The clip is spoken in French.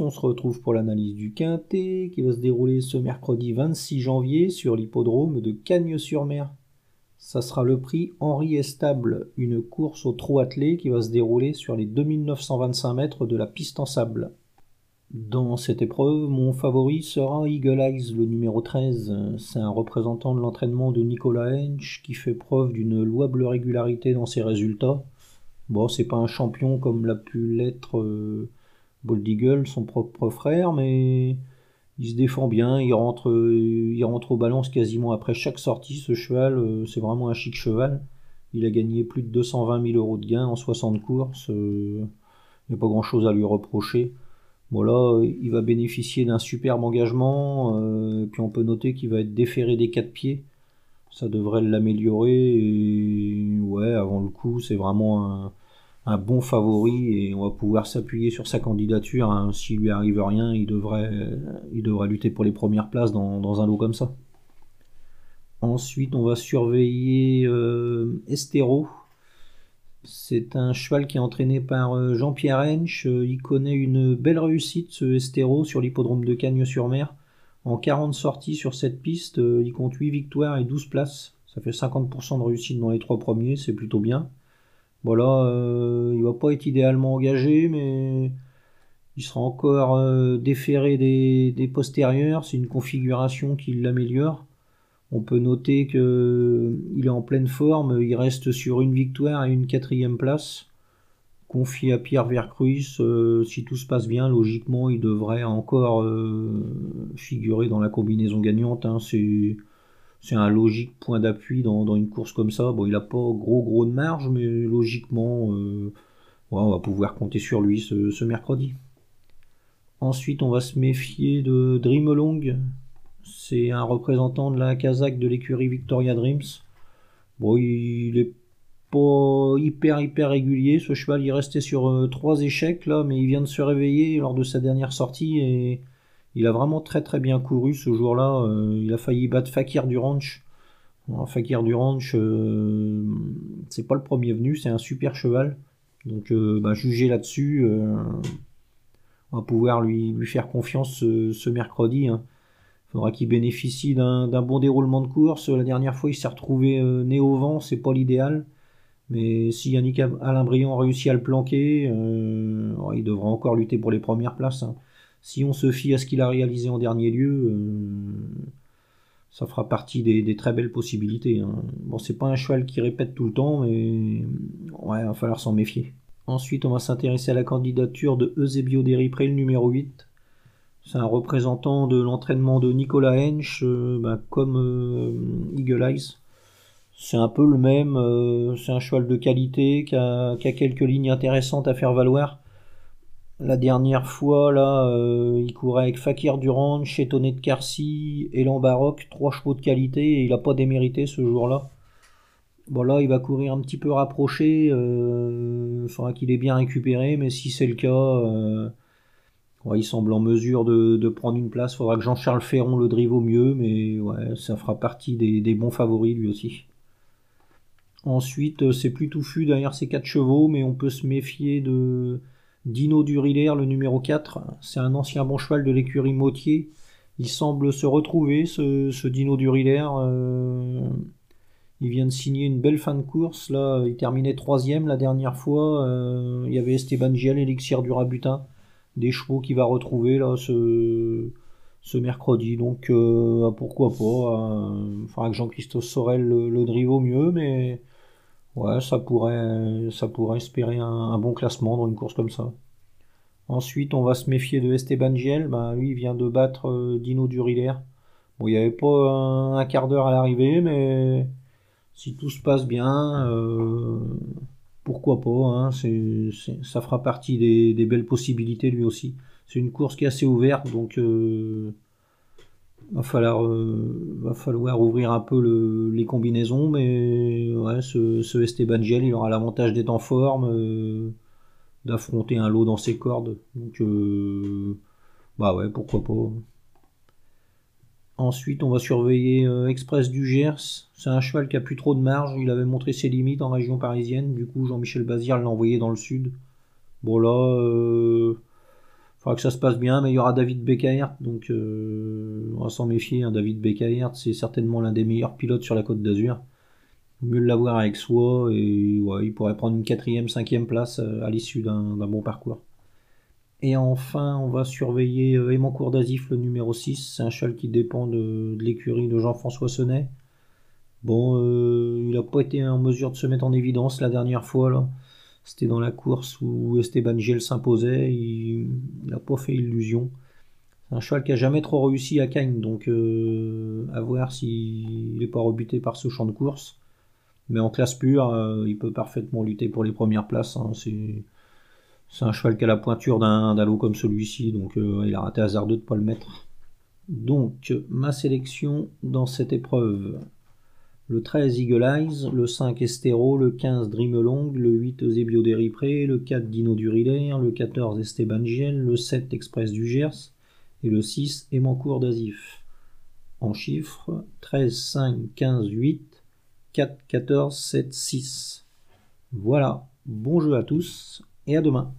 on se retrouve pour l'analyse du Quintet qui va se dérouler ce mercredi 26 janvier sur l'hippodrome de Cagnes-sur-Mer. Ça sera le prix Henri Estable, une course au trot attelé qui va se dérouler sur les 2925 mètres de la piste en sable. Dans cette épreuve, mon favori sera Eagle Eyes, le numéro 13. C'est un représentant de l'entraînement de Nicolas Hench qui fait preuve d'une louable régularité dans ses résultats. Bon, c'est pas un champion comme l'a pu l'être euh, Bold son propre frère, mais il se défend bien, il rentre, il rentre aux balances quasiment après chaque sortie. Ce cheval, euh, c'est vraiment un chic cheval. Il a gagné plus de 220 000 euros de gains en 60 courses. Euh, il n'y a pas grand chose à lui reprocher. Voilà, il va bénéficier d'un superbe engagement. Euh, puis on peut noter qu'il va être déféré des quatre pieds. Ça devrait l'améliorer. Et ouais, avant le coup, c'est vraiment un, bon favori et on va pouvoir s'appuyer sur sa candidature. Hein. S'il lui arrive rien, il devrait, il devrait lutter pour les premières places dans, un lot comme ça. Ensuite, on va surveiller euh, Estero, c'est un cheval qui est entraîné par euh, Jean-Pierre Hench. Euh, il connaît une belle réussite, ce Estéro, sur l'hippodrome de Cagnes-sur-Mer. En 40 sorties sur cette piste, euh, il compte 8 victoires et 12 places. Ça fait 50% de réussite dans les trois premiers, c'est plutôt bien. Voilà, il va pas être idéalement engagé, mais il sera encore déféré des, postérieurs. C'est une configuration qui l'améliore. On peut noter qu'il est en pleine forme, il reste sur une victoire et une quatrième place. Confié à Pierre Vercruis, euh, si tout se passe bien, logiquement, il devrait encore euh, figurer dans la combinaison gagnante. Hein. C'est, un logique point d'appui dans, une course comme ça. Bon, il n'a pas gros gros de marge, mais logiquement, euh, on va pouvoir compter sur lui ce, mercredi. Ensuite, on va se méfier de Dreamalong, c'est un représentant de la Kazakh de l'écurie Victoria Dreams. Bon, il est pas hyper hyper régulier. Ce cheval, il restait sur euh, trois échecs là, mais il vient de se réveiller lors de sa dernière sortie et il a vraiment très très bien couru ce jour-là. Euh, il a failli battre Fakir du Ranch. Fakir du Ranch, euh, c'est pas le premier venu, c'est un super cheval. Donc, bah, juger là-dessus, on va pouvoir lui, faire confiance ce, mercredi. Hein. Il faudra qu'il bénéficie d'un bon déroulement de course. La dernière fois, il s'est retrouvé euh, né au vent, c'est pas l'idéal. Mais si Yannick Alain Briand réussit à le planquer, euh, il devra encore lutter pour les premières places. Hein. Si on se fie à ce qu'il a réalisé en dernier lieu, euh, ça fera partie des, très belles possibilités. Hein. Bon, c'est pas un cheval qui répète tout le temps, mais ouais, il va falloir s'en méfier. Ensuite, on va s'intéresser à la candidature de Eusebio Deripré, le numéro 8. C'est un représentant de l'entraînement de Nicolas Hench, euh, bah, comme euh, Eagle Eyes. C'est un peu le même, c'est un cheval de qualité qui a, quelques lignes intéressantes à faire valoir. La dernière fois, là, il courait avec Fakir Durand, Chétonnet de Carcy, Elan Baroque, trois chevaux de qualité, et il n'a pas démérité ce jour-là. Bon là, il va courir un petit peu rapproché, il faudra qu'il ait bien récupéré, mais si c'est le cas, il semble en mesure de, prendre une place. Faudra que Jean-Charles Ferron le drive au mieux, mais ouais, ça fera partie des, bons favoris lui aussi. Ensuite, euh, c'est plus touffu derrière ces quatre chevaux, mais on peut se méfier de Dino Duriller, le numéro 4. C'est un ancien bon cheval de l'écurie Mautier. Il semble se retrouver, ce, Dino Duriller. Euh, il vient de signer une belle fin de course. Là, il terminait troisième la dernière fois. Euh, il y avait Esteban Gial, Elixir du Rabutin des chevaux qu'il va retrouver là ce, mercredi. Donc euh, pourquoi pas. il euh, faudra que Jean-Christophe Sorel le, drive au mieux, mais ouais, ça pourrait, ça pourrait espérer un, bon classement dans une course comme ça. Ensuite, on va se méfier de Esteban Giel. Ben, lui, il vient de battre euh, Dino Duriller. Bon, il n'y avait pas un, quart d'heure à l'arrivée, mais si tout se passe bien, pourquoi pas, hein, ça fera partie des, belles possibilités lui aussi. C'est une course qui est assez ouverte, donc euh, va, falloir, euh, va falloir ouvrir un peu les combinaisons, mais ouais, ce, Esteban Giel, aura l'avantage d'être en forme, euh, d'affronter un lot dans ses cordes, donc bah ouais, pourquoi pas. Ensuite, on va surveiller euh, Express du Gers. C'est un cheval qui a plus trop de marge. Il avait montré ses limites en région parisienne. Du coup, Jean-Michel Bazir l'a envoyé dans le sud. Bon là, euh, faudra que ça se passe bien, mais il y aura David Beckaert, donc on va s'en méfier. Hein. David Beckaert, c'est certainement l'un des meilleurs pilotes sur la côte d'Azur. Mieux l'avoir avec soi et ouais, il pourrait prendre une quatrième, cinquième place à l'issue d'un bon parcours. Et enfin, on va surveiller Aimant Cour d'Azif, le numéro 6. C'est un cheval qui dépend de, l'écurie de Jean-François Sonnet. Bon, il n'a pas été en mesure de se mettre en évidence la dernière fois. là. C'était dans la course où Esteban Giel s'imposait. Il n'a pas fait illusion. C'est un cheval qui a jamais trop réussi à Cagnes, donc euh, à voir s'il n'est pas rebuté par ce champ de course. Mais en classe pure, euh, il peut parfaitement lutter pour les premières places. Hein. C'est un cheval qui a la pointure d'un lot comme celui-ci, donc euh, il a raté hasardeux de ne pas le mettre. Donc, ma sélection dans cette épreuve le 13 Eagle Eyes, le 5 Estero, le 15 Dreamelong, le 8 Zebio Deripré, le 4 Dino Durilaire, le 14 Esteban Giel, le 7 Express du Gers et le 6 Emancourt d'Azif. En chiffres 13, 5, 15, 8, 4, 14, 7, 6. Voilà, bon jeu à tous et à demain.